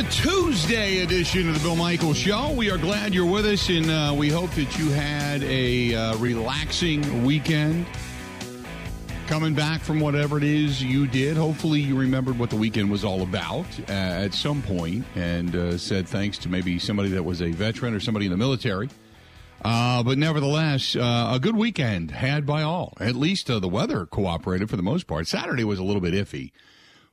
A Tuesday edition of the Bill Michaels Show. We are glad you're with us, and uh, we hope that you had a uh, relaxing weekend. Coming back from whatever it is you did, hopefully you remembered what the weekend was all about uh, at some point, and uh, said thanks to maybe somebody that was a veteran or somebody in the military. Uh, but nevertheless, uh, a good weekend had by all. At least the weather cooperated for the most part. Saturday was a little bit iffy.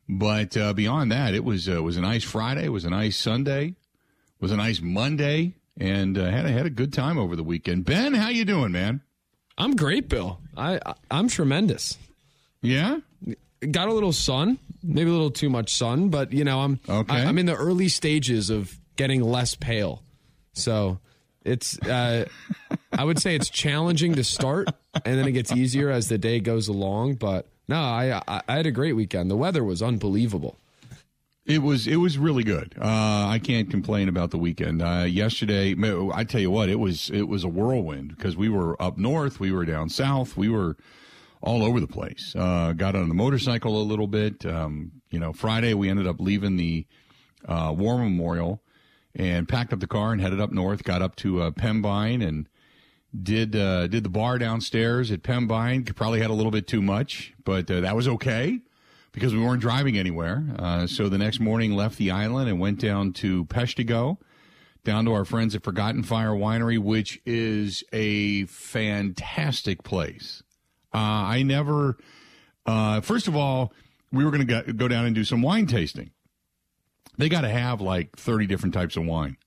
But uh, beyond that, it was uh, was a nice Friday. It was a nice Sunday. It was a nice Monday, and uh, had a, had a good time over the weekend. Ben, how you doing, man? I'm great, Bill. I, I I'm tremendous. Yeah, got a little sun, maybe a little too much sun, but you know I'm okay. I, am in the early stages of getting less pale, so it's uh, I would say it's challenging to start, and then it gets easier as the day goes along, but no, I, I, I had a great weekend. The weather was unbelievable. It was it was really good. Uh, I can't complain about the weekend. Uh, yesterday, I tell you what, it was it was a whirlwind because we were up north, we were down south, we were all over the place. Uh, got on the motorcycle a little bit. Um, you know, Friday we ended up leaving the uh, War Memorial and packed up the car and headed up north. Got up to uh, Pembine and did uh, did the bar downstairs at Pembine. Probably had a little bit too much, but uh, that was okay because we weren't driving anywhere. Uh, so the next morning, left the island and went down to Peshtigo, down to our friends at Forgotten Fire Winery, which is a fantastic place. Uh, I never. Uh, first of all, we were going to go down and do some wine tasting. They got to have like thirty different types of wine,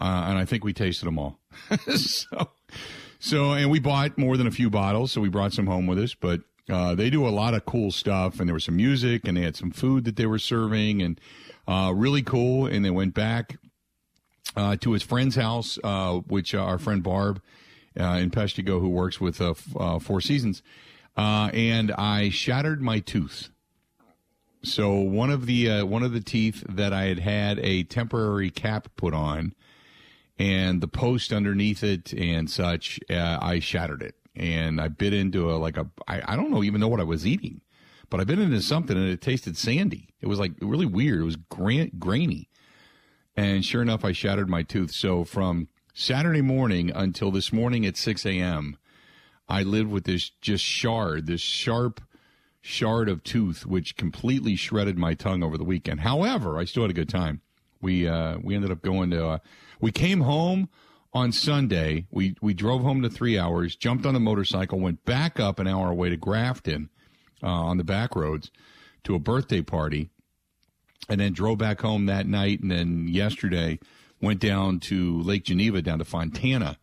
uh, and I think we tasted them all. so so, and we bought more than a few bottles, so we brought some home with us. But uh, they do a lot of cool stuff, and there was some music, and they had some food that they were serving, and uh, really cool. And they went back uh, to his friend's house, uh, which uh, our friend Barb uh, in Peshtigo, who works with Four Seasons, and I shattered my tooth. So one of the one of the teeth that I had had a temporary cap put on and the post underneath it and such, uh, I shattered it. And I bit into a, like a, I, I don't know, even know what I was eating, but I bit into something and it tasted sandy. It was like really weird. It was gra- grainy. And sure enough, I shattered my tooth. So from Saturday morning until this morning at 6 a.m., I lived with this just shard, this sharp shard of tooth, which completely shredded my tongue over the weekend. However, I still had a good time. We, uh, we ended up going to, uh, we came home on Sunday. We we drove home to three hours, jumped on the motorcycle, went back up an hour away to Grafton uh, on the back roads to a birthday party, and then drove back home that night. And then yesterday went down to Lake Geneva, down to Fontana,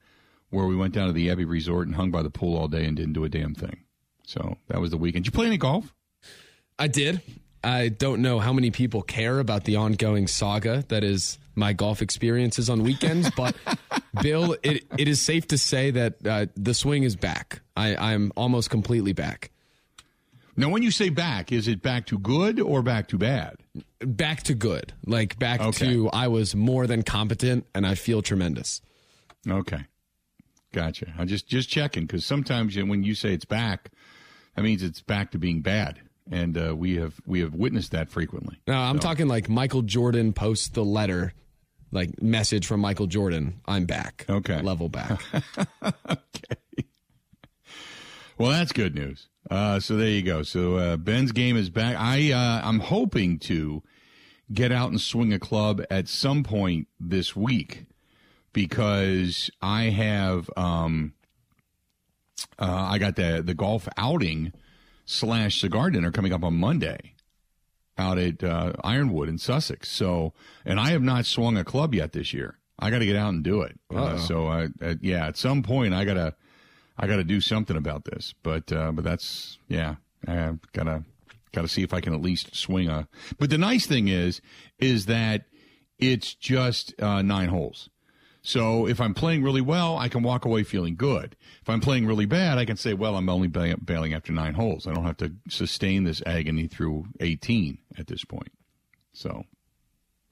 where we went down to the Abbey Resort and hung by the pool all day and didn't do a damn thing. So that was the weekend. Did you play any golf? I did. I don't know how many people care about the ongoing saga that is my golf experiences on weekends, but Bill, it, it is safe to say that uh, the swing is back. I, I'm almost completely back. Now, when you say back, is it back to good or back to bad? Back to good. Like back okay. to I was more than competent and I feel tremendous. Okay. Gotcha. I'm just just checking because sometimes when you say it's back, that means it's back to being bad and uh, we have we have witnessed that frequently. No, I'm so. talking like Michael Jordan posts the letter, like message from Michael Jordan. I'm back. Okay, level back. okay. Well, that's good news. Uh, so there you go. So uh, Ben's game is back. I uh, I'm hoping to get out and swing a club at some point this week because I have um, uh, I got the the golf outing slash cigar dinner coming up on Monday out at uh, Ironwood in Sussex. So, and I have not swung a club yet this year. I got to get out and do it. Uh, so, uh, yeah, at some point I gotta, I gotta do something about this. But, uh, but that's yeah, I gotta, gotta see if I can at least swing a. But the nice thing is, is that it's just uh, nine holes. So if I'm playing really well, I can walk away feeling good. If I'm playing really bad, I can say, well, I'm only bailing after nine holes. I don't have to sustain this agony through 18 at this point. So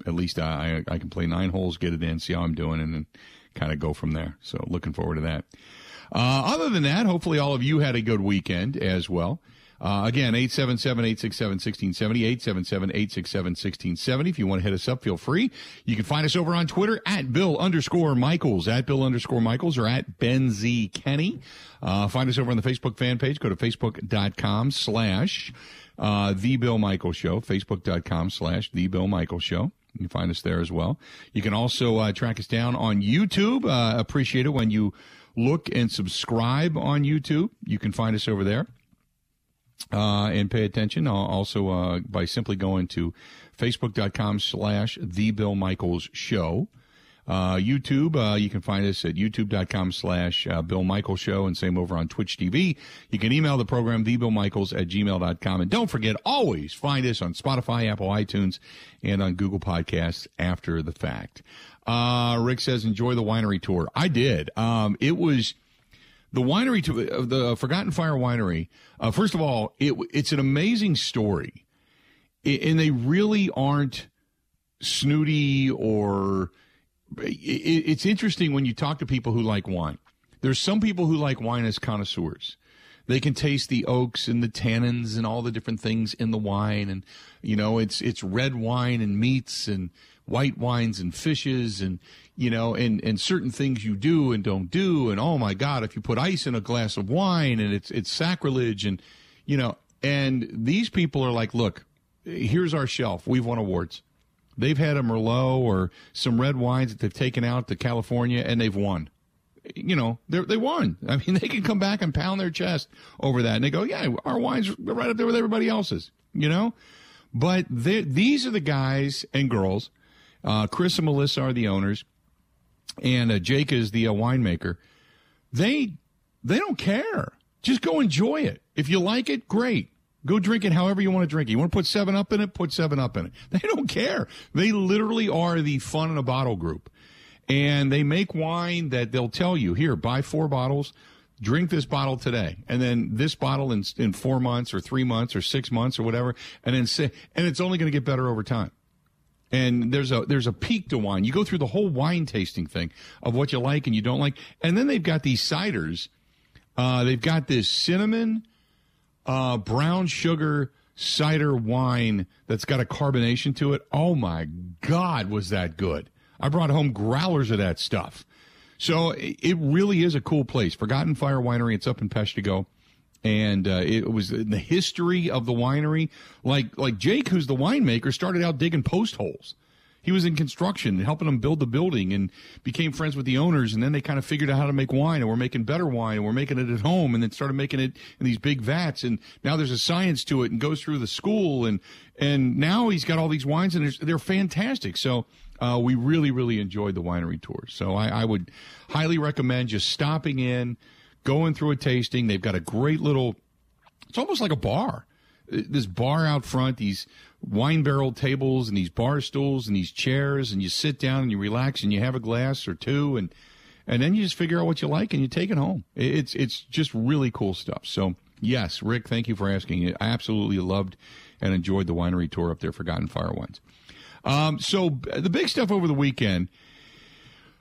at least I, I can play nine holes, get it in, see how I'm doing, and then kind of go from there. So looking forward to that. Uh, other than that, hopefully all of you had a good weekend as well. Uh, again, 877-867-1670, 877-867-1670. If you want to hit us up, feel free. You can find us over on Twitter at Bill underscore Michaels, at Bill underscore Michaels, or at Ben Z Kenny. Uh, find us over on the Facebook fan page. Go to facebook.com slash uh, The Bill Michaels Show, facebook.com slash The Bill Michaels Show. You can find us there as well. You can also uh, track us down on YouTube. Uh, appreciate it when you look and subscribe on YouTube. You can find us over there. Uh, and pay attention also uh, by simply going to facebook.com slash the bill michaels show uh, YouTube, uh, you can find us at youtube.com slash uh, Bill Michaels Show and same over on Twitch TV. You can email the program, thebillmichaels at gmail.com. And don't forget, always find us on Spotify, Apple iTunes, and on Google Podcasts after the fact. Uh, Rick says, enjoy the winery tour. I did. Um, it was the winery to uh, the Forgotten Fire Winery. Uh, first of all, it, it's an amazing story, and they really aren't snooty or it's interesting when you talk to people who like wine. There's some people who like wine as connoisseurs. They can taste the oaks and the tannins and all the different things in the wine, and you know it's it's red wine and meats and white wines and fishes and you know and and certain things you do and don't do and oh my god if you put ice in a glass of wine and it's it's sacrilege and you know and these people are like look here's our shelf we've won awards They've had a Merlot or some red wines that they've taken out to California and they've won. You know, they they won. I mean, they can come back and pound their chest over that, and they go, "Yeah, our wines right up there with everybody else's." You know, but these are the guys and girls. Uh, Chris and Melissa are the owners, and uh, Jake is the uh, winemaker. They they don't care. Just go enjoy it. If you like it, great. Go drink it however you want to drink it. You want to put seven up in it? Put seven up in it. They don't care. They literally are the fun in a bottle group. And they make wine that they'll tell you, here, buy four bottles, drink this bottle today. And then this bottle in, in four months or three months or six months or whatever. And then say, and it's only going to get better over time. And there's a there's a peak to wine. You go through the whole wine tasting thing of what you like and you don't like, and then they've got these ciders. Uh, they've got this cinnamon, uh, brown sugar cider wine that's got a carbonation to it. Oh my God, was that good? I brought home growlers of that stuff. So it really is a cool place. Forgotten Fire Winery. It's up in Peshtigo. And uh, it was in the history of the winery. Like like Jake, who's the winemaker, started out digging post holes he was in construction helping them build the building and became friends with the owners. And then they kind of figured out how to make wine and we're making better wine and we're making it at home and then started making it in these big vats. And now there's a science to it and goes through the school. And, and now he's got all these wines and they're fantastic. So, uh, we really, really enjoyed the winery tour. So I, I would highly recommend just stopping in, going through a tasting. They've got a great little, it's almost like a bar this bar out front, these wine barrel tables and these bar stools and these chairs, and you sit down and you relax and you have a glass or two, and and then you just figure out what you like and you take it home. It's it's just really cool stuff. So yes, Rick, thank you for asking. I absolutely loved and enjoyed the winery tour up there, Forgotten Fire Wines. Um, so the big stuff over the weekend.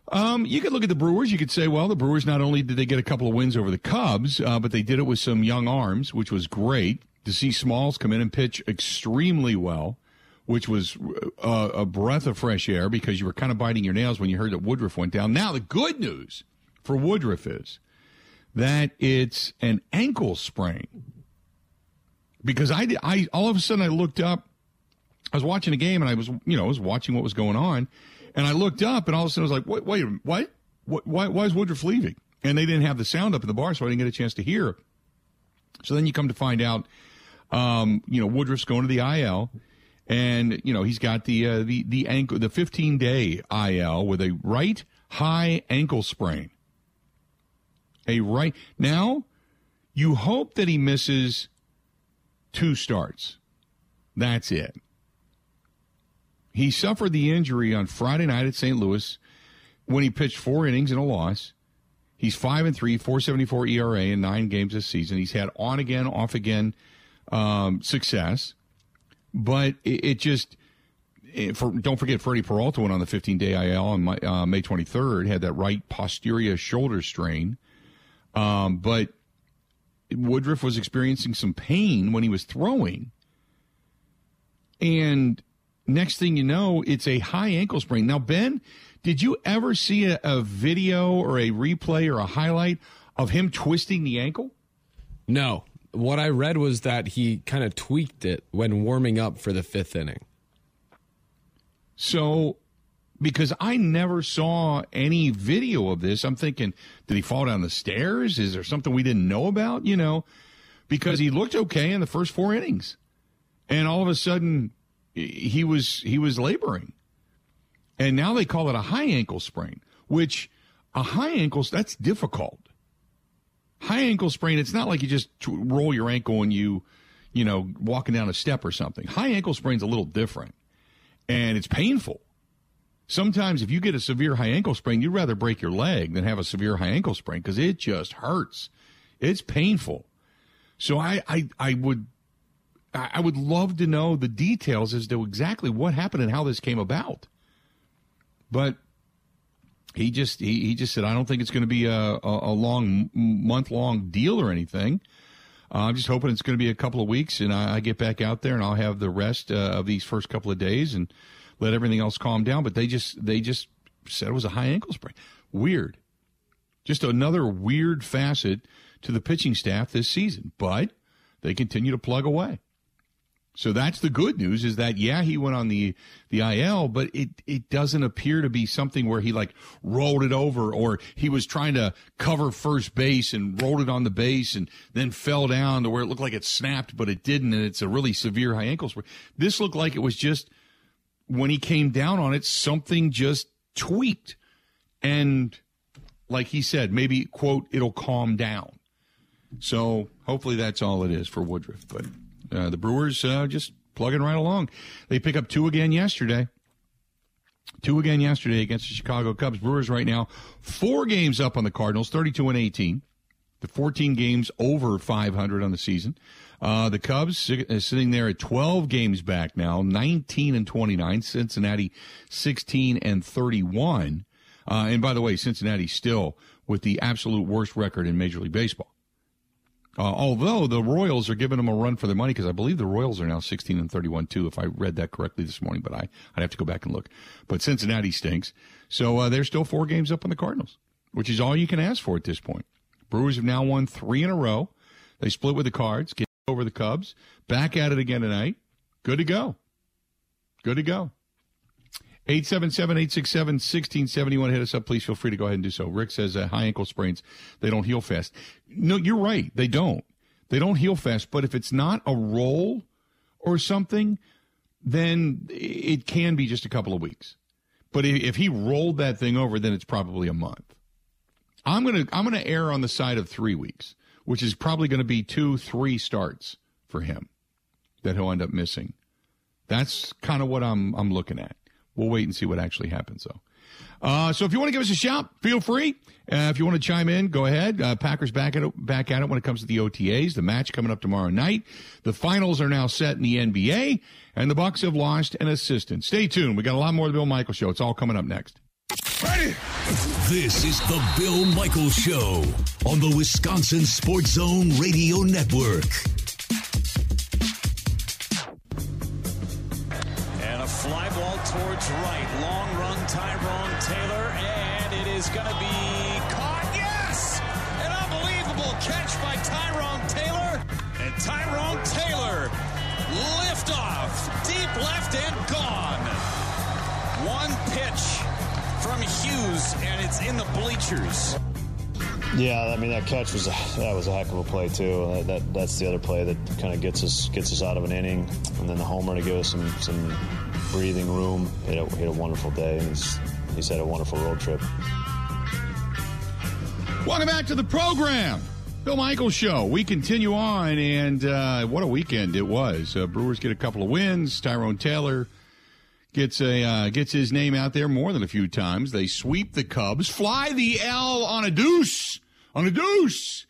Um, you could look at the Brewers. You could say, well, the Brewers not only did they get a couple of wins over the Cubs, uh, but they did it with some young arms, which was great to see Smalls come in and pitch extremely well, which was a, uh, a breath of fresh air because you were kind of biting your nails when you heard that Woodruff went down. Now, the good news for Woodruff is that it's an ankle sprain. Because I, I all of a sudden I looked up, I was watching a game and I was, you know, I was watching what was going on, and I looked up and all of a sudden I was like, wait, wait, what? what why, why is Woodruff leaving? And they didn't have the sound up in the bar, so I didn't get a chance to hear. So then you come to find out um, you know, Woodruff's going to the IL, and you know he's got the uh, the the ankle, the 15 day IL with a right high ankle sprain. A right now, you hope that he misses two starts. That's it. He suffered the injury on Friday night at St. Louis when he pitched four innings and a loss. He's five and three, 474 ERA in nine games this season. He's had on again, off again um, success, but it, it just. It, for, don't forget, Freddie Peralta went on the 15 day IL on my, uh, May 23rd, had that right posterior shoulder strain. Um, but Woodruff was experiencing some pain when he was throwing. And next thing you know, it's a high ankle sprain. Now, Ben, did you ever see a, a video or a replay or a highlight of him twisting the ankle? No. What I read was that he kind of tweaked it when warming up for the fifth inning. So, because I never saw any video of this, I'm thinking, did he fall down the stairs? Is there something we didn't know about? You know, because he looked okay in the first four innings, and all of a sudden, he was he was laboring, and now they call it a high ankle sprain, which a high ankle that's difficult. High ankle sprain, it's not like you just roll your ankle and you, you know, walking down a step or something. High ankle sprain's a little different, and it's painful. Sometimes, if you get a severe high ankle sprain, you'd rather break your leg than have a severe high ankle sprain because it just hurts. It's painful. So I, I, I would, I would love to know the details as to exactly what happened and how this came about. But he just he, he just said, I don't think it's going to be a, a, long month long deal or anything. Uh, I'm just hoping it's going to be a couple of weeks, and I, I, get back out there and I'll have the rest uh, of these first couple of days and let everything else calm down. But they just they just said it was a high ankle sprain. Weird. Just another weird facet to the pitching staff this season. But they continue to plug away. So that's the good news is that yeah he went on the the IL but it it doesn't appear to be something where he like rolled it over or he was trying to cover first base and rolled it on the base and then fell down to where it looked like it snapped but it didn't and it's a really severe high ankle sprain. This looked like it was just when he came down on it something just tweaked and like he said maybe quote it'll calm down. So hopefully that's all it is for Woodruff but uh, the Brewers uh, just plugging right along. They pick up two again yesterday. Two again yesterday against the Chicago Cubs. Brewers right now four games up on the Cardinals, thirty-two and eighteen. The fourteen games over five hundred on the season. Uh, the Cubs uh, sitting there at twelve games back now, nineteen and twenty-nine. Cincinnati sixteen and thirty-one. Uh, and by the way, Cincinnati still with the absolute worst record in Major League Baseball. Uh, although the Royals are giving them a run for their money because I believe the Royals are now 16 and 31 too, if I read that correctly this morning, but I, I'd have to go back and look. But Cincinnati stinks. So uh, they're still four games up on the Cardinals, which is all you can ask for at this point. Brewers have now won three in a row. They split with the Cards, get over the Cubs, back at it again tonight. Good to go. Good to go. 877 867 1670. Want to hit us up? Please feel free to go ahead and do so. Rick says uh, high ankle sprains, they don't heal fast. No, you're right. They don't. They don't heal fast. But if it's not a roll or something, then it can be just a couple of weeks. But if he rolled that thing over, then it's probably a month. I'm gonna I'm gonna err on the side of three weeks, which is probably going to be two, three starts for him that he'll end up missing. That's kind of what I'm I'm looking at. We'll wait and see what actually happens, though. Uh, so if you want to give us a shout, feel free. Uh, if you want to chime in, go ahead. Uh, Packers back at it, back at it when it comes to the OTAs. The match coming up tomorrow night. The finals are now set in the NBA, and the Bucks have lost an assistant. Stay tuned. We got a lot more of the Bill Michael Show. It's all coming up next. Ready? This is the Bill Michael Show on the Wisconsin Sports Zone Radio Network. Towards right. Long run, Tyrone Taylor, and it is going to be caught. Yes! An unbelievable catch by Tyrone Taylor. And Tyrone Taylor, lift off, deep left and gone. One pitch from Hughes, and it's in the bleachers. Yeah, I mean that catch was that was a heck of a play too. That, that that's the other play that kind of gets us gets us out of an inning, and then the homer to give us some some breathing room. He had a, had a wonderful day, and he's, he's had a wonderful road trip. Welcome back to the program. Bill Michaels Show. We continue on, and uh, what a weekend it was. Uh, Brewers get a couple of wins. Tyrone Taylor gets a uh, gets his name out there more than a few times. They sweep the Cubs, fly the L on a deuce, on a deuce,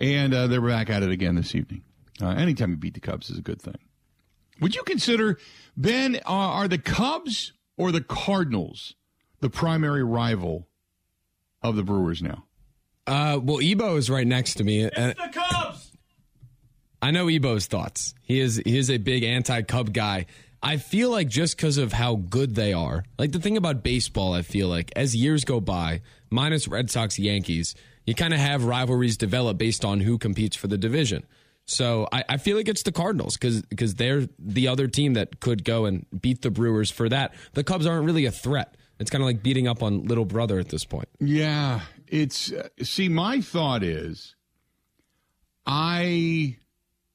and uh, they're back at it again this evening. Uh, anytime you beat the Cubs is a good thing. Would you consider Ben, uh, are the Cubs or the Cardinals the primary rival of the Brewers now? Uh, well, Ebo is right next to me. It's and, the Cubs. I know Ebo's thoughts. He is he is a big anti-Cub guy. I feel like just because of how good they are, like the thing about baseball, I feel like as years go by, minus Red Sox, Yankees, you kind of have rivalries develop based on who competes for the division. So I, I feel like it's the Cardinals because because they're the other team that could go and beat the Brewers for that. The Cubs aren't really a threat. It's kind of like beating up on little brother at this point. Yeah, it's uh, see. My thought is, I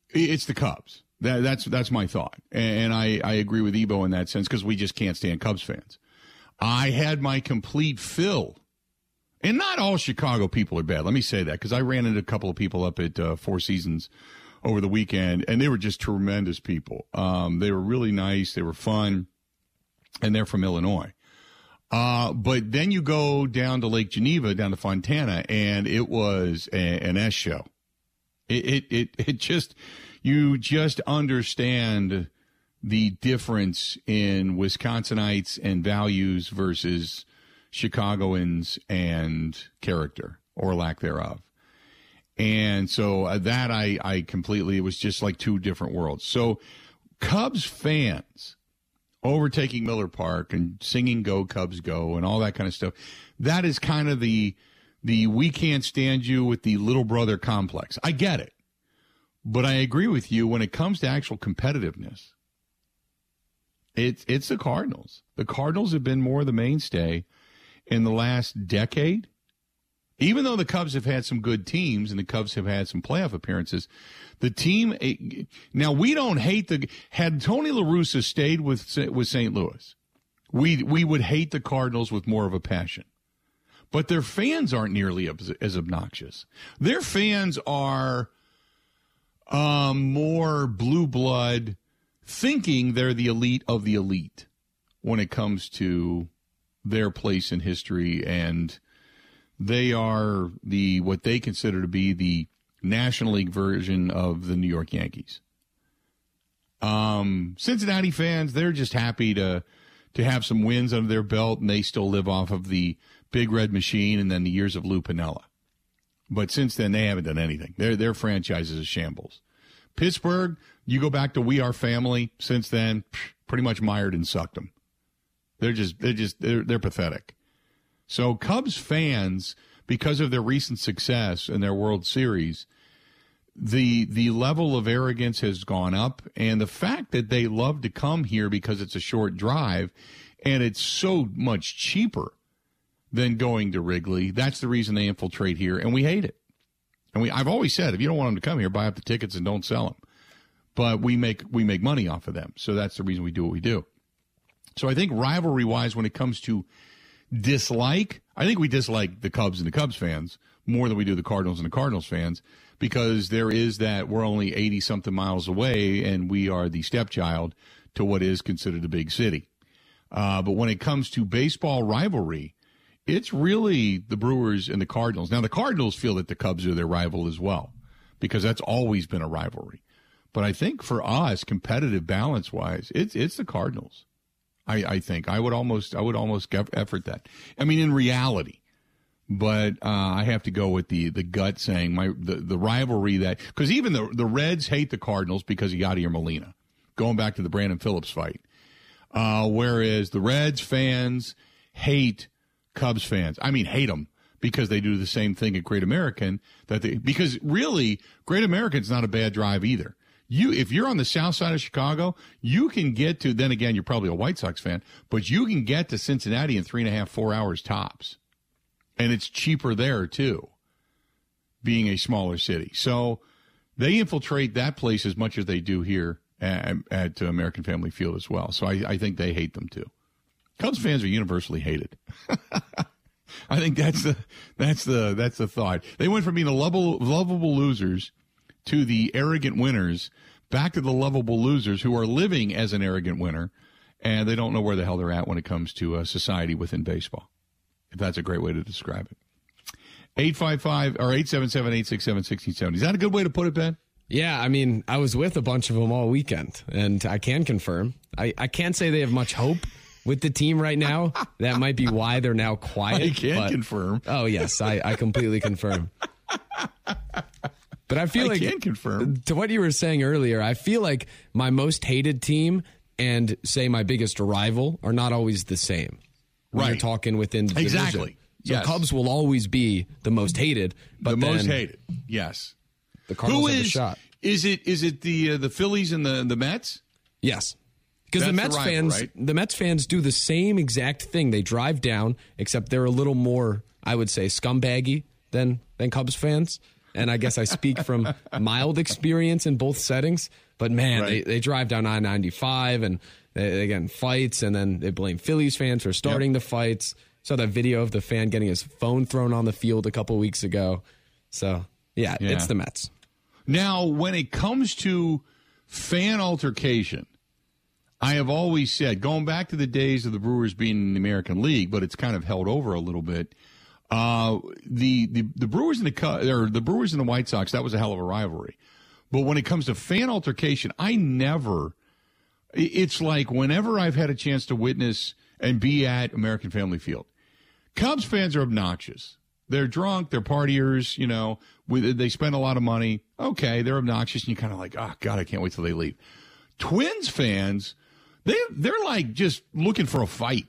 it's the Cubs. That, that's that's my thought, and I I agree with Ebo in that sense because we just can't stand Cubs fans. I had my complete fill, and not all Chicago people are bad. Let me say that because I ran into a couple of people up at uh, Four Seasons over the weekend, and they were just tremendous people. Um, they were really nice. They were fun, and they're from Illinois. Uh, but then you go down to Lake Geneva, down to Fontana, and it was a, an S show. It, it, it, it just, you just understand the difference in Wisconsinites and values versus Chicagoans and character or lack thereof. And so uh, that I, I completely, it was just like two different worlds. So Cubs fans, overtaking Miller Park and singing "Go Cubs Go" and all that kind of stuff. That is kind of the the we can't stand you with the little brother complex. I get it, but I agree with you when it comes to actual competitiveness. It's it's the Cardinals. The Cardinals have been more the mainstay in the last decade. Even though the Cubs have had some good teams and the Cubs have had some playoff appearances, the team now we don't hate the had Tony La Russa stayed with with St. Louis, we we would hate the Cardinals with more of a passion. But their fans aren't nearly as obnoxious. Their fans are um, more blue blood, thinking they're the elite of the elite when it comes to their place in history and they are the what they consider to be the National League version of the New York Yankees. Um, Cincinnati fans, they're just happy to to have some wins under their belt, and they still live off of the Big Red Machine and then the years of Lou Piniella. But since then, they haven't done anything. Their their franchise is a shambles. Pittsburgh, you go back to We Are Family. Since then, pretty much mired and sucked them. They're just they're just they're they're pathetic. So Cubs fans, because of their recent success in their World Series, the the level of arrogance has gone up, and the fact that they love to come here because it's a short drive, and it's so much cheaper than going to Wrigley. That's the reason they infiltrate here, and we hate it. And we I've always said if you don't want them to come here, buy up the tickets and don't sell them. But we make we make money off of them, so that's the reason we do what we do. So I think rivalry wise, when it comes to dislike. I think we dislike the Cubs and the Cubs fans more than we do the Cardinals and the Cardinals fans because there is that we're only 80 something miles away and we are the stepchild to what is considered a big city. Uh, but when it comes to baseball rivalry, it's really the Brewers and the Cardinals. Now, the Cardinals feel that the Cubs are their rival as well because that's always been a rivalry. But I think for us, competitive balance wise, it's it's the Cardinals. I, I think I would almost I would almost effort that. I mean, in reality, but uh, I have to go with the the gut saying my the, the rivalry that because even the the Reds hate the Cardinals because of Yadier Molina, going back to the Brandon Phillips fight. Uh, whereas the Reds fans hate Cubs fans. I mean, hate them because they do the same thing at Great American. That they because really Great American's not a bad drive either you if you're on the south side of Chicago, you can get to. Then again, you're probably a White Sox fan, but you can get to Cincinnati in three and a half, four hours tops, and it's cheaper there too. Being a smaller city, so they infiltrate that place as much as they do here at, at uh, American Family Field as well. So I, I think they hate them too. Cubs fans are universally hated. I think that's the that's the that's the thought. They went from being the lovable, lovable losers to the arrogant winners, back to the lovable losers who are living as an arrogant winner, and they don't know where the hell they're at when it comes to uh, society within baseball. If that's a great way to describe it. 855 or 877 867 1670. Is that a good way to put it, Ben? Yeah, I mean, I was with a bunch of them all weekend, and I can confirm. I, I can't say they have much hope with the team right now. that might be why they're now quiet. I can but, confirm. Oh, yes, I, I completely confirm. But I feel I like can confirm. to what you were saying earlier. I feel like my most hated team and say my biggest rival are not always the same. When You're Right. talking within the division. Exactly. So Yes. Cubs will always be the most hated, but the most hated. Yes. The Cardinals Who have a is? shot. Is it is it the uh, the Phillies and the the Mets? Yes. Because the That's the Mets rival, fans, right? the Mets fans do the same exact thing. They drive down, except they're a little more, I would say, scumbaggy than than Cubs fans. And I guess I speak from mild experience in both settings. But man, Right. they, they drive down I ninety five and they, they get in fights, and then they blame Phillies fans for starting the fights. Saw that video of the fan getting his phone thrown on the field a couple weeks ago. So yeah, Yeah. it's the Mets. Now, when it comes to fan altercation, I have always said, going back to the days of the Brewers being in the American League, but it's kind of held over a little bit. Uh, the, the the Brewers and the or the Brewers and the White Sox, that was a hell of a rivalry. But when it comes to fan altercation, I never. It's like whenever I've had a chance to witness and be at American Family Field, Cubs fans are obnoxious. They're drunk. They're partiers. You know, they spend a lot of money. Okay, they're obnoxious, and you kind of like, oh God, I can't wait till they leave. Twins fans, they they're like just looking for a fight.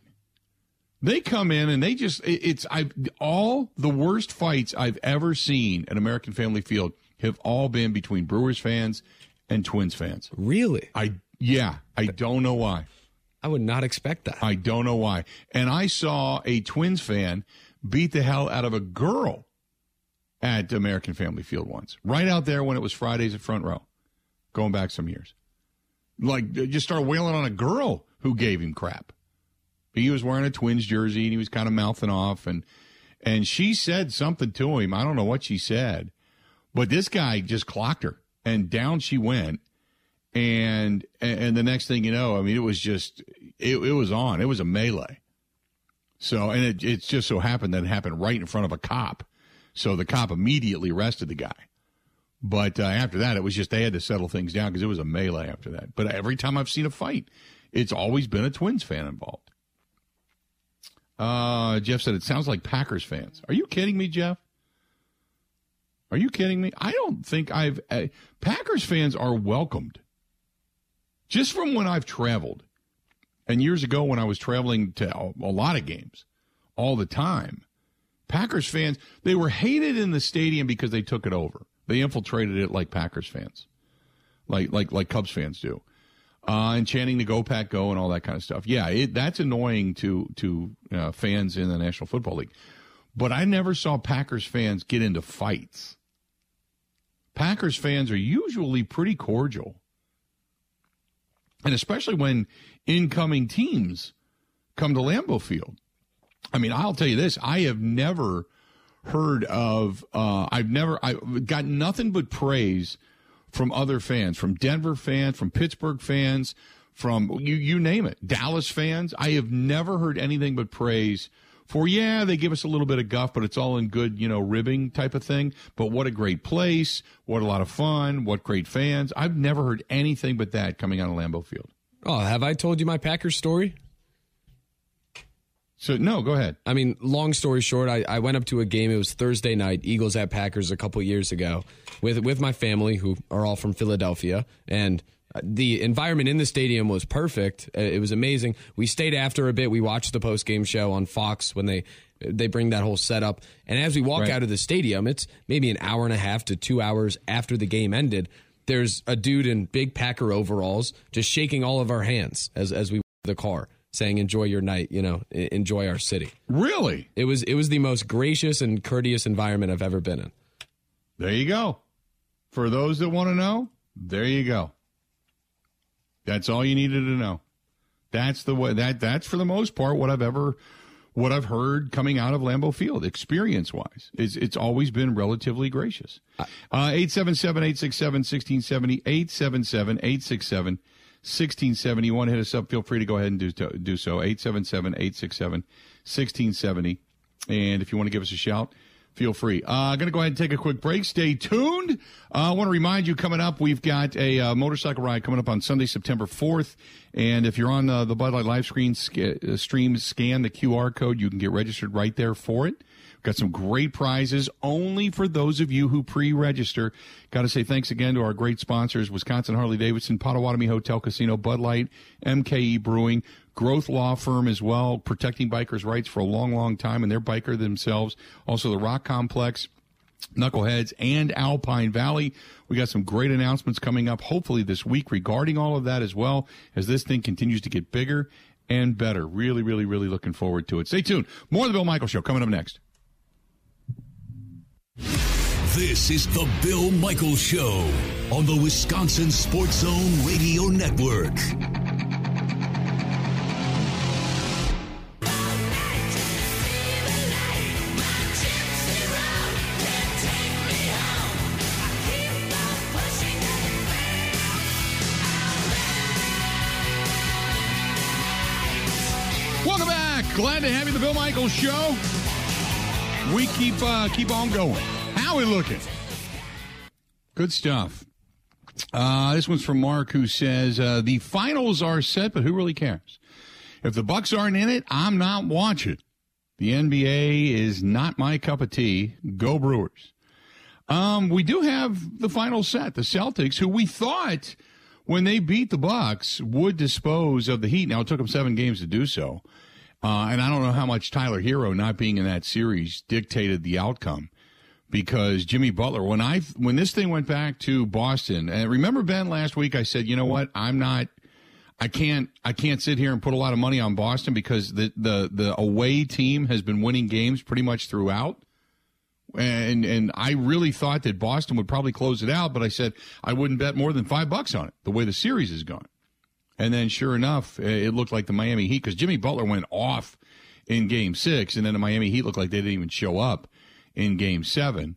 They come in and they just it's I all the worst fights I've ever seen at American Family Field have all been between Brewers fans and Twins fans. Really, I yeah, I don't know why. I would not expect that. I don't know why. And I saw a Twins fan beat the hell out of a girl at American Family Field once, right out there when it was Fridays at front row, going back some years. Like, just start wailing on a girl who gave him crap. He was wearing a Twins jersey and he was kind of mouthing off, and and she said something to him. I don't know what she said, but this guy just clocked her, and down she went and and the next thing you know, I mean, it was just it, it was on. It was a melee. So and it it just so happened that it happened right in front of a cop. So the cop immediately arrested the guy. But uh, after that, it was just they had to settle things down because it was a melee after that. But every time I've seen a fight, it's always been a Twins fan involved. Uh, Jeff said it sounds like Packers fans. Are you kidding me, Jeff? Are you kidding me? I don't think I've. Uh, Packers fans are welcomed. Just from when I've traveled, and years ago when I was traveling to a, a lot of games, all the time, Packers fans they were hated in the stadium because they took it over. They infiltrated it like Packers fans, like like like Cubs fans do, uh, and chanting the "Go Pack Go" and all that kind of stuff. Yeah, it, that's annoying to to uh, fans in the National Football League. But I never saw Packers fans get into fights. Packers fans are usually pretty cordial. And especially when incoming teams come to Lambeau Field. I mean, I'll tell you this I have never heard of, uh, I've never, I've got nothing but praise from other fans, from Denver fans, from Pittsburgh fans, from you, you name it, Dallas fans. I have never heard anything but praise for, yeah, they give us a little bit of guff, but it's all in good, you know, ribbing type of thing. But what a great place. What a lot of fun. What great fans. I've never heard anything but that coming out of Lambeau Field. Oh, have I told you my Packers story? So, no, go ahead. I mean, long story short, I, I went up to a game. It was Thursday night, Eagles at Packers a couple years ago, with with my family, who are all from Philadelphia, and the environment in the stadium was perfect. Uh, It was amazing. We stayed after a bit. We watched the post game show on Fox when they they bring that whole setup. And as we walk Right. out of the stadium, it's maybe an hour and a half to two hours after the game ended. There's a dude in big Packer overalls just shaking all of our hands as as we the car, saying enjoy your night you know enjoy our city. Really? It was it was the most gracious and courteous environment i've ever been in. There you go. For those that want to know there you go. That's all you needed to know. That's the way that that's for the most part what i've ever what i've heard coming out of lambeau field experience wise it's, it's always been relatively gracious. Uh, 877-867-1670 877-867 1670. Want to hit us up? Feel free to go ahead and do, do so. 877 867 1670. And if you want to give us a shout, feel free. I'm uh, going to go ahead and take a quick break. Stay tuned. Uh, I want to remind you coming up, we've got a uh, motorcycle ride coming up on Sunday, September 4th. And if you're on uh, the Bud Light live screen sc- uh, stream, scan the QR code. You can get registered right there for it. Got some great prizes only for those of you who pre-register. Got to say thanks again to our great sponsors: Wisconsin Harley Davidson, Potawatomi Hotel Casino, Bud Light, MKE Brewing, Growth Law Firm as well, protecting bikers' rights for a long, long time, and they're biker themselves. Also, the Rock Complex. Knuckleheads and Alpine Valley. We got some great announcements coming up, hopefully this week regarding all of that as well as this thing continues to get bigger and better. Really, really, really looking forward to it. Stay tuned. More of the Bill Michael Show coming up next. This is the Bill Michael Show on the Wisconsin Sports Zone Radio Network. Welcome back. Glad to have you, the Bill Michaels Show. We keep uh, keep on going. How we looking? Good stuff. Uh, this one's from Mark, who says uh, the finals are set, but who really cares? If the Bucks aren't in it, I'm not watching. The NBA is not my cup of tea. Go Brewers. Um, we do have the final set. The Celtics, who we thought when they beat the Bucks would dispose of the Heat. Now it took them seven games to do so, uh, and I don't know how much Tyler Herro not being in that series dictated the outcome. Because Jimmy Butler, when I when this thing went back to Boston, and remember Ben last week, I said, you know what, I'm not, I can't, I can't sit here and put a lot of money on Boston because the the the away team has been winning games pretty much throughout and and I really thought that Boston would probably close it out, but I said I wouldn't bet more than five bucks on it the way the series is going. And then, sure enough, it looked like the Miami Heat because Jimmy Butler went off in Game Six, and then the Miami Heat looked like they didn't even show up in Game Seven.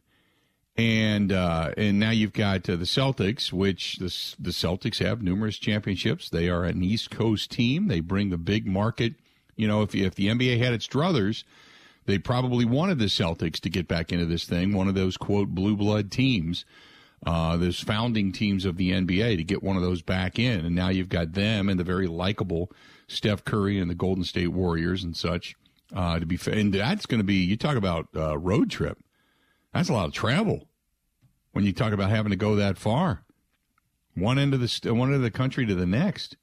And uh, and now you've got uh, the Celtics, which the the Celtics have numerous championships. They are an East Coast team. They bring the big market. You know, if if the NBA had its druthers they probably wanted the Celtics to get back into this thing, one of those quote blue blood teams, uh, those founding teams of the NBA to get one of those back in. And now you've got them and the very likable Steph Curry and the Golden State Warriors and such uh, to be. And that's going to be you talk about uh, road trip. That's a lot of travel when you talk about having to go that far, one end of the one end of the country to the next.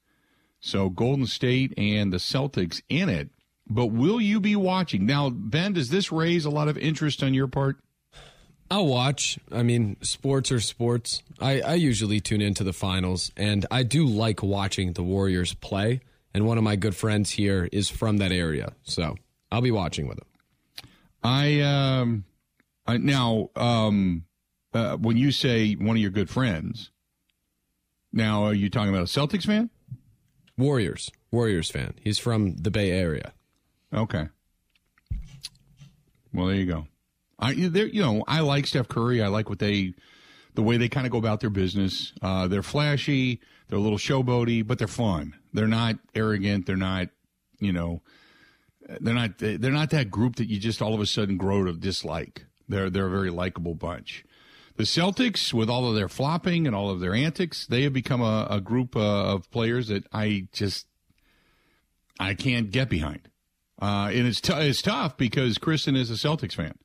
So Golden State and the Celtics in it but will you be watching? Now, Ben, does this raise a lot of interest on your part? I'll watch. I mean, sports are sports. I, I usually tune into the finals, and I do like watching the Warriors play. And one of my good friends here is from that area, so I'll be watching with him. I um, I, now um, uh, when you say one of your good friends, now are you talking about a Celtics fan? Warriors, Warriors fan. He's from the Bay Area. Okay. Well, there you go. I you know I like Steph Curry. I like what they the way they kind of go about their business. Uh, they're flashy. They're a little showboaty, but they're fun. They're not arrogant. They're not you know they're not they're not that group that you just all of a sudden grow to dislike. They're they're a very likable bunch. The Celtics, with all of their flopping and all of their antics, they have become a, a group uh, of players that I just I can't get behind. Uh, and it's, t- it's tough because Kristen is a Celtics fan,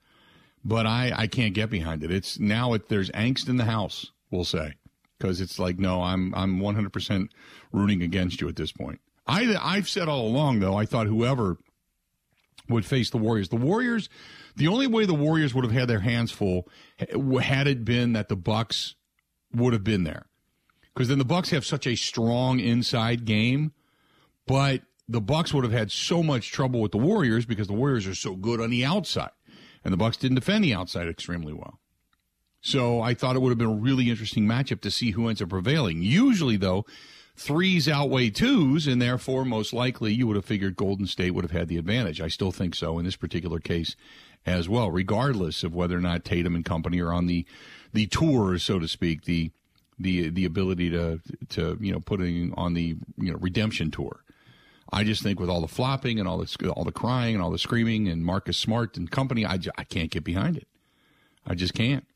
but I, I can't get behind it. It's now it, there's angst in the house, we'll say, because it's like, no, I'm, I'm 100% rooting against you at this point. I, I've said all along, though, I thought whoever would face the Warriors, the Warriors, the only way the Warriors would have had their hands full eh, had it been that the Bucks would have been there. Because then the Bucks have such a strong inside game, but the Bucks would have had so much trouble with the Warriors because the Warriors are so good on the outside, and the Bucks didn't defend the outside extremely well. So I thought it would have been a really interesting matchup to see who ends up prevailing. Usually, though, threes outweigh twos, and therefore, most likely, you would have figured Golden State would have had the advantage. I still think so in this particular case as well, regardless of whether or not Tatum and company are on the the tour, so to speak, the the the ability to to you know putting on the you know redemption tour. I just think with all the flopping and all the all the crying and all the screaming and Marcus Smart and company, I, can't get behind it. I just can't.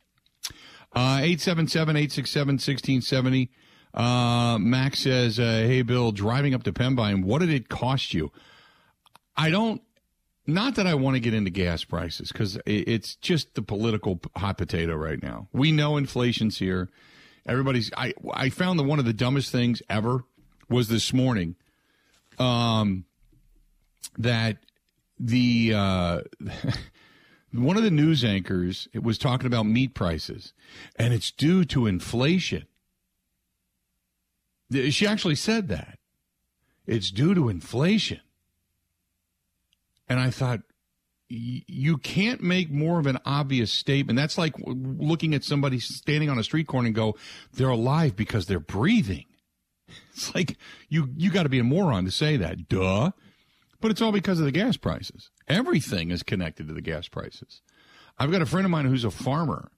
Uh, 877 867 1670. Uh, Max says, uh, "Hey Bill, driving up to Pembine, what did it cost you?" I don't. Not that I want to get into gas prices because it's just the political hot potato right now. We know inflation's here. Everybody's. I I found that one of the dumbest things ever was this morning. Um, that the uh, one of the news anchors was talking about meat prices, and it's due to inflation. She actually said that it's due to inflation. And I thought, you can't make more of an obvious statement. That's like looking at somebody standing on a street corner and go, they're alive because they're breathing. It's like you you got to be a moron to say that. Duh. But it's all because of the gas prices. Everything is connected to the gas prices. I've got a friend of mine who's a farmer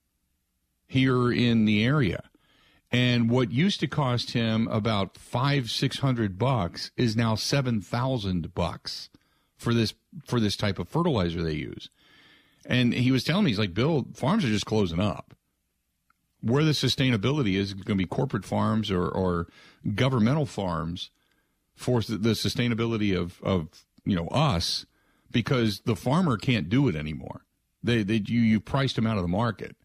here in the area. And what used to cost him about five, six hundred bucks is now seven thousand bucks for this for this type of fertilizer they use. And he was telling me, he's like, Bill, farms are just closing up. Where the sustainability is going to be corporate farms or, or governmental farms for the sustainability of, of you know us because the farmer can't do it anymore. They, they you you priced them out of the market,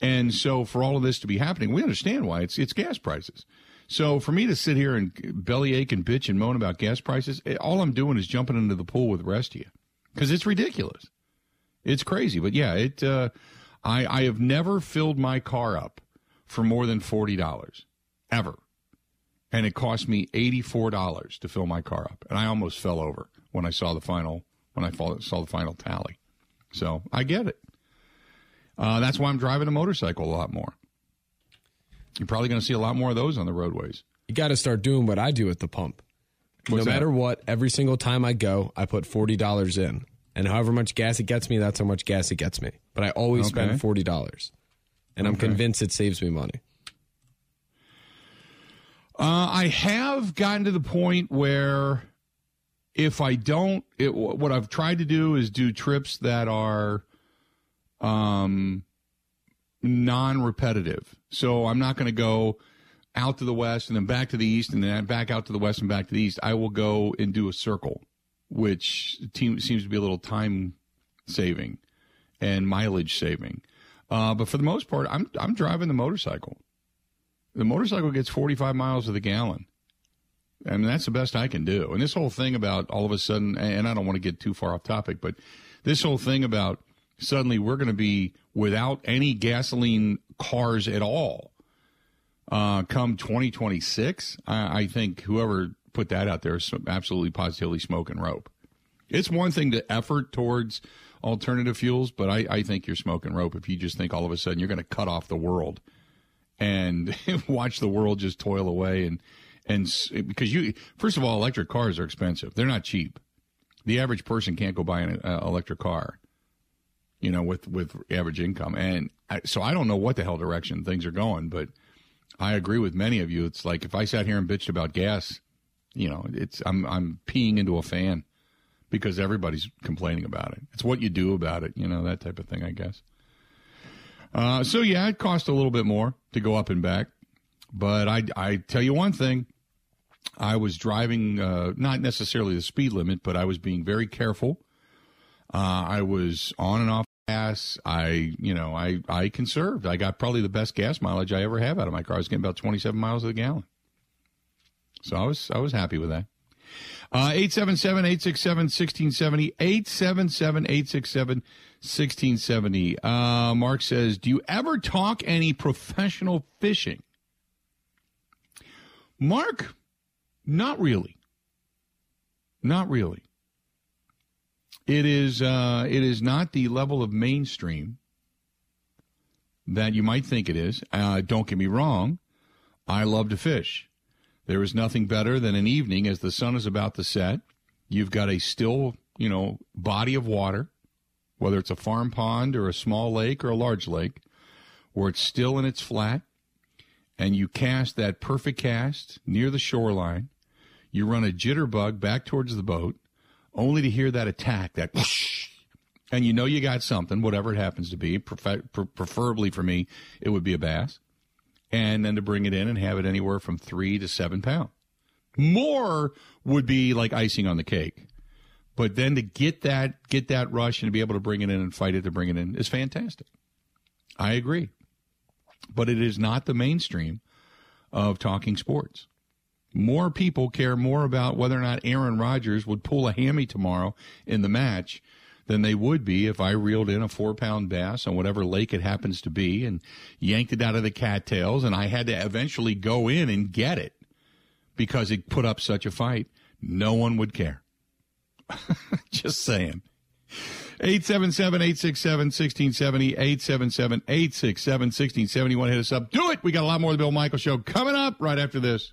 and so for all of this to be happening, we understand why it's it's gas prices. So for me to sit here and bellyache and bitch and moan about gas prices, eh, all I'm doing is jumping into the pool with the rest of you because it's ridiculous. It's crazy, but yeah, it. Uh, I I have never filled my car up for more than forty dollars ever, and it cost me eighty four dollars to fill my car up, and I almost fell over when I saw the final when I saw the final tally. So I get it. Uh, that's why I'm driving a motorcycle a lot more. You're probably going to see a lot more of those on the roadways. You got to start doing what I do at the pump. What's no matter what, every single time I go, I put forty dollars in, and however much gas it gets me, that's how much gas it gets me. But I always okay. spend forty dollars, and okay. I'm convinced it saves me money. Uh, I have gotten to the point where if I don't, it, what I've tried to do is do trips that are um, non-repetitive. So I'm not going to go out to the west and then back to the east and then back out to the west and back to the east. I will go and do a circle, which seems to be a little time saving and mileage saving. Uh, but for the most part, I'm I'm driving the motorcycle. The motorcycle gets 45 miles to the gallon. I mean, that's the best I can do. And this whole thing about all of a sudden, and I don't want to get too far off topic, but this whole thing about suddenly we're going to be without any gasoline cars at all uh, come 2026. I, I, think whoever put that out there is absolutely positively smoking rope. It's one thing to effort towards alternative fuels, but I, I think you're smoking rope if you just think all of a sudden you're going to cut off the world and watch the world just toil away and and because you first of all electric cars are expensive they're not cheap the average person can't go buy an uh, electric car you know, with with average income. And I, so I don't know what the hell direction things are going, but I agree with many of you. It's like if I sat here and bitched about gas, you know, it's I'm I'm peeing into a fan because everybody's complaining about it. It's what you do about it, you know, that type of thing, I guess. Uh, so yeah, it cost a little bit more to go up and back, but I I tell you one thing. I was driving uh, not necessarily the speed limit, but I was being very careful. Uh, I was on and off gas. I, you know, I, I conserved. I got probably the best gas mileage I ever have out of my car. I was getting about 27 miles a gallon. So I was, I was happy with that. Uh, 877 867 1670. 877 867 1670. Uh, Mark says, Do you ever talk any professional fishing? Mark, not really. Not really. It is uh, it is not the level of mainstream that you might think it is. Uh, don't get me wrong. I love to fish. There is nothing better than an evening as the sun is about to set. You've got a still, you know, body of water, whether it's a farm pond or a small lake or a large lake, where it's still and its flat, and you cast that perfect cast near the shoreline. You run a jitterbug back towards the boat only to hear that attack, that whoosh, and you know you got something, whatever it happens to be. Prefer- preferably for me, it would be a bass. And then to bring it in and have it anywhere from three to seven pounds. More would be like icing on the cake. But then to get that get that rush and to be able to bring it in and fight it to bring it in is fantastic. I agree. But it is not the mainstream of talking sports. More people care more about whether or not Aaron Rodgers would pull a hammy tomorrow in the match than they would be if I reeled in a four pound bass on whatever lake it happens to be and yanked it out of the cattails and I had to eventually go in and get it because it put up such a fight. No one would care. Just saying. 877-867-1670, 877-867-1670. Want to hit us up? Do it! We got a lot more of the Bill Michael Show coming up right after this.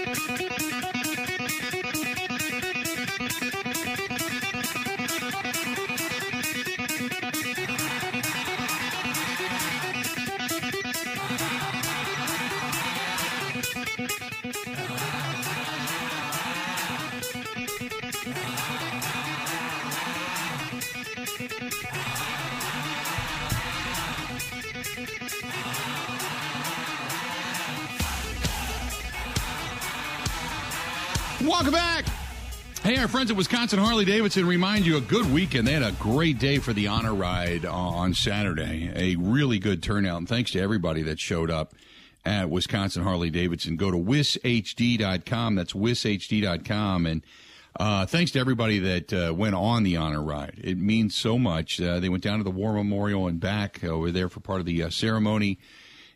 Welcome back. Hey, our friends at Wisconsin Harley Davidson remind you a good weekend. They had a great day for the honor ride on Saturday. A really good turnout, and thanks to everybody that showed up at Wisconsin Harley Davidson. Go to wishd.com. That's wishd.com. And uh, thanks to everybody that uh, went on the honor ride. It means so much. Uh, they went down to the War Memorial and back over there for part of the uh, ceremony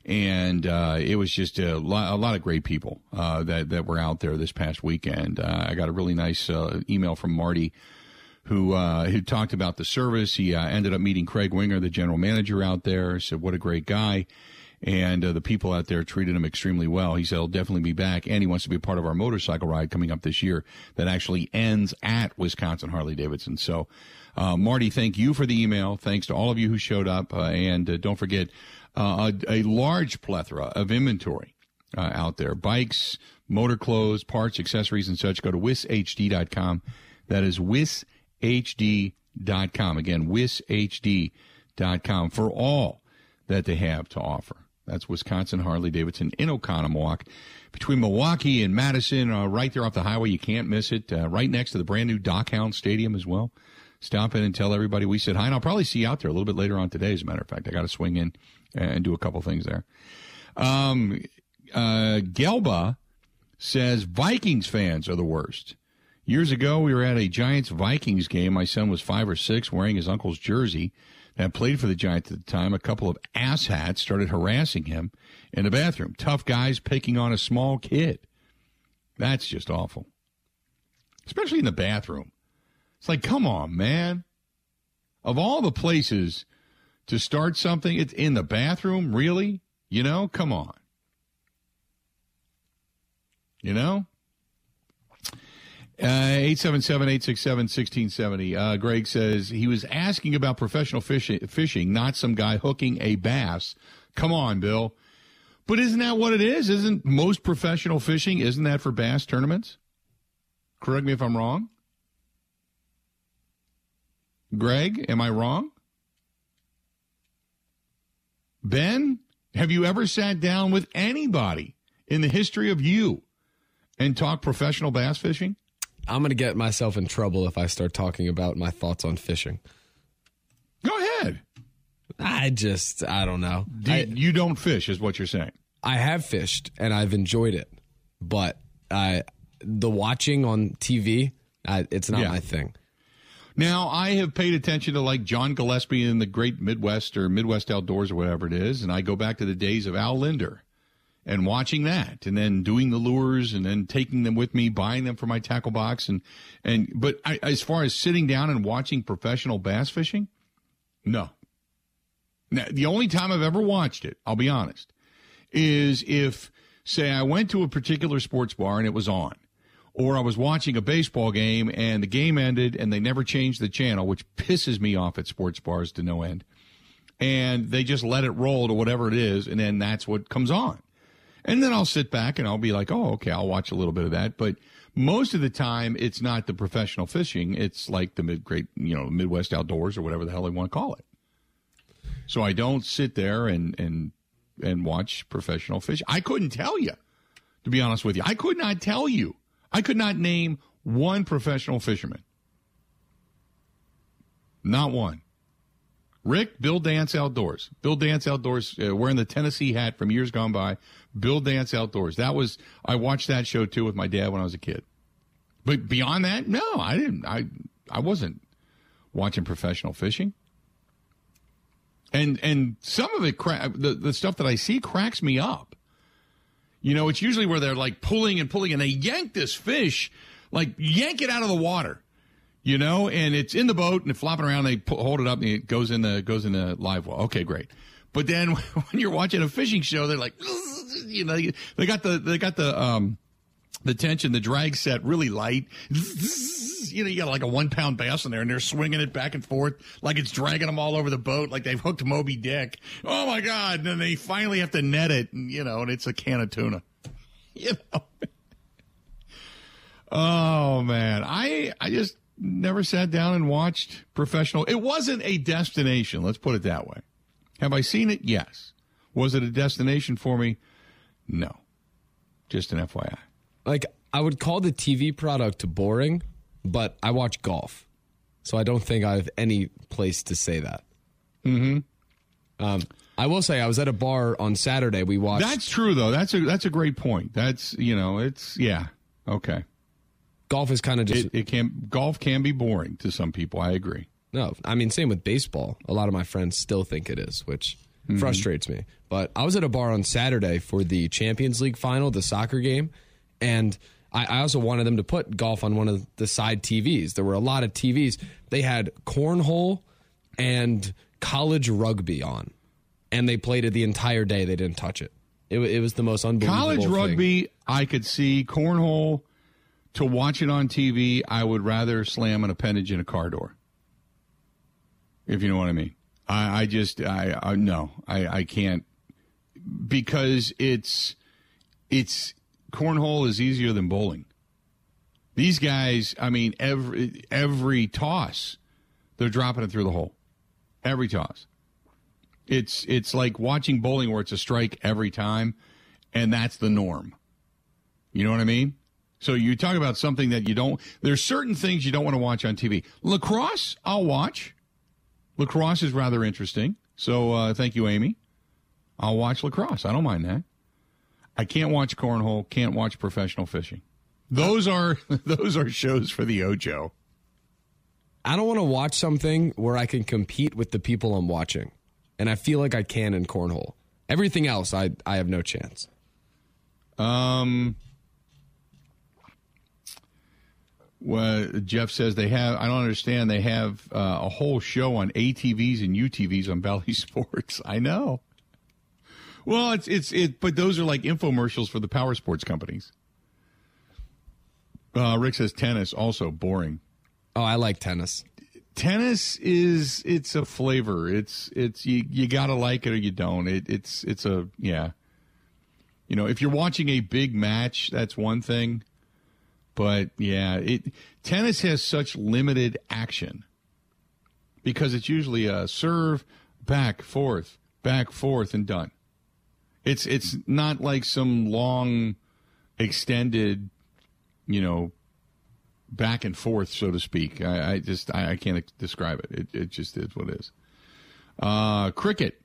and uh, it was just a lot, a lot of great people uh, that that were out there this past weekend. Uh, I got a really nice uh, email from Marty, who uh, who talked about the service. He uh, ended up meeting Craig Winger, the general manager out there. Said what a great guy, and the people out there treated him extremely well. He said he'll definitely be back, and he wants to be a part of our motorcycle ride coming up this year that actually ends at Wisconsin Harley Davidson. So. Marty, thank you for the email. Thanks to all of you who showed up. and don't forget, uh, a, a, large plethora of inventory uh, out there bikes, motor clothes, parts, accessories, and such. Go to wishd.com. That is wishd.com. Again, wishd.com for all that they have to offer. That's Wisconsin Harley Davidson in Oconomowoc. Between Milwaukee and Madison, uh, right there off the highway, you can't miss it. Uh, right next to the brand new Dockhound Stadium as well. Stop in and tell everybody we said hi, and I'll probably see you out there a little bit later on today, as a matter of fact. I got to swing in and do a couple things there. Um, uh, Gelba says Vikings fans are the worst. Years ago, we were at a Giants Vikings game. My son was five or six, wearing his uncle's jersey that played for the Giants at the time. A couple of asshats started harassing him in the bathroom. Tough guys picking on a small kid. That's just awful, especially in the bathroom. It's like, come on, man. Of all the places to start something, it's in the bathroom, really? You know, come on. You know? Uh, 877-867-1670. Uh, Greg says he was asking about professional fishing, fishing, not some guy hooking a bass. Come on, Bill. But isn't that what it is? Isn't most professional fishing, isn't that for bass tournaments? Correct me if I'm wrong. Greg, am I wrong? Ben, have you ever sat down with anybody in the history of you and talked professional bass fishing? I'm going to get myself in trouble if I start talking about my thoughts on fishing. Go ahead. I just, I don't know. Do you, I, you don't fish, is what you're saying. I have fished and I've enjoyed it, but I, the watching on TV, I, it's not Yeah. my thing. Now, I have paid attention to like John Gillespie in the Great Midwest or Midwest Outdoors or whatever it is, and I go back to the days of Al Lindner and watching that, and then doing the lures, and then taking them with me, buying them for my tackle box, and and but I, as far as sitting down and watching professional bass fishing, no. Now, the only time I've ever watched it, I'll be honest, is if say I went to a particular sports bar and it was on or I was watching a baseball game and the game ended and they never changed the channel, which pisses me off at sports bars to no end. And they just let it roll to whatever it is, and then that's what comes on. And then I'll sit back and I'll be like, oh, okay, I'll watch a little bit of that. But most of the time, it's not the professional fishing. It's like the mid great, you know, Midwest outdoors or whatever the hell they want to call it. So I don't sit there and and and watch professional fish. I couldn't tell you, to be honest with you. I could not tell you. I could not name one professional fisherman. Not one. Rick, Bill Dance Outdoors. Bill Dance Outdoors, uh, wearing the Tennessee hat from years gone by. Bill Dance Outdoors. That was I watched that show too with my dad when I was a kid. But beyond that, no, I didn't. I I wasn't watching professional fishing. And and some of it, cra- the the stuff that I see cracks me up. You know, it's usually where they're like pulling and pulling, and they yank this fish, like yank it out of the water you know, and it's in the boat and it's flopping around. They pull, hold it up and it goes in the goes in the live well. Okay, great. But then when you're watching a fishing show, they're like, you know, they got the they got the um the tension, the drag set really light. You know, you got like a one pound bass in there and they're swinging it back and forth like it's dragging them all over the boat, like they've hooked Moby Dick. Oh my God. And then they finally have to net it, and, you know, and it's a can of tuna. You know? Oh man. I, I just, never sat down and watched professional. It wasn't a destination. Let's put it that way. Have I seen it? Yes. Was it a destination for me? No. Just an FYI. Like I would call the TV product boring, but I watch golf, so I don't think I have any place to say that. Hmm. Um, I will say I was at a bar on Saturday. We watched. That's true though. That's a that's a great point. That's you know it's yeah okay. Golf is kind of just It, it can golf can be boring to some people. I agree. No, I mean, same with baseball. A lot of my friends still think it is, which mm-hmm. frustrates me. But I was at a bar on Saturday for the Champions League final, the soccer game, and I, I also wanted them to put golf on one of the side TVs. There were a lot of TVs. They had cornhole and college rugby on, and they played it the entire day. They didn't touch it. It, it was the most unbelievable. College thing. rugby, I could see cornhole. To watch it on TV, I would rather slam an appendage in a car door. If you know what I mean. I, I just, I, I no, I, I can't because it's, it's cornhole is easier than bowling. These guys, I mean, every every toss, they're dropping it through the hole. Every toss. It's it's like watching bowling where it's a strike every time, and that's the norm. You know what I mean? So you talk about something that you don't. There's certain things you don't want to watch on TV. Lacrosse, I'll watch. Lacrosse is rather interesting. So uh, thank you, Amy. I'll watch lacrosse. I don't mind that. I can't watch cornhole. Can't watch professional fishing. Those are those are shows for the Ocho. I don't want to watch something where I can compete with the people I'm watching. And I feel like I can in cornhole. Everything else, I, I have no chance. Um. Well, Jeff says they have. I don't understand. They have uh, a whole show on ATVs and UTVs on Valley Sports. I know. Well, it's it's it, but those are like infomercials for the power sports companies. Uh, Rick says tennis also boring. Oh, I like tennis. Tennis is it's a flavor. It's it's you you gotta like it or you don't. It, it's it's a yeah. You know, if you're watching a big match, that's one thing. But yeah, it tennis has such limited action because it's usually a serve, back, forth, back, forth, and done. It's it's not like some long, extended, you know, back and forth, so to speak. I, I just I, I can't describe it. It it just is what it is. Uh, cricket.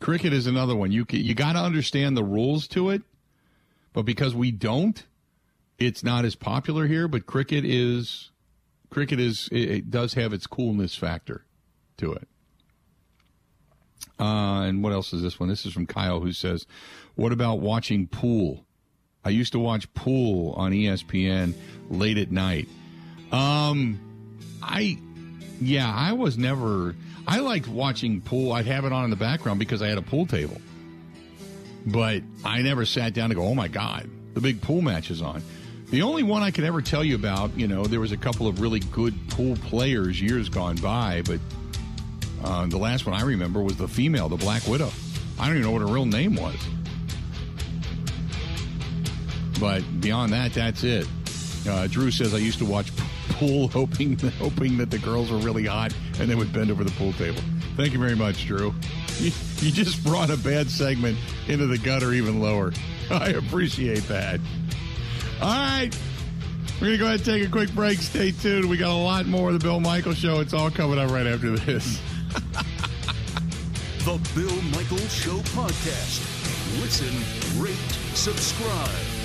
Cricket is another one. You you got to understand the rules to it, but because we don't, it's not as popular here. But cricket is cricket is it, it does have its coolness factor to it. Uh, and what else is this one? This is from Kyle who says, "What about watching pool? I used to watch pool on ESPN late at night. Um, I, yeah, I was never. I liked watching pool. I'd have it on in the background because I had a pool table. But I never sat down to go, oh my God, the big pool match is on. The only one I could ever tell you about, you know, there was a couple of really good pool players years gone by, but uh, the last one I remember was the female, the Black Widow. I don't even know what her real name was. But beyond that, that's it. Uh, Drew says I used to watch pool, hoping hoping that the girls were really hot, and then would bend over the pool table. Thank you very much, Drew. You, you just brought a bad segment into the gutter even lower. I appreciate that. All right. We're going to go ahead and take a quick break. Stay tuned. We got a lot more of the Bill Michael Show. It's all coming up right after this. The Bill Michaels Show podcast. Listen, rate, subscribe.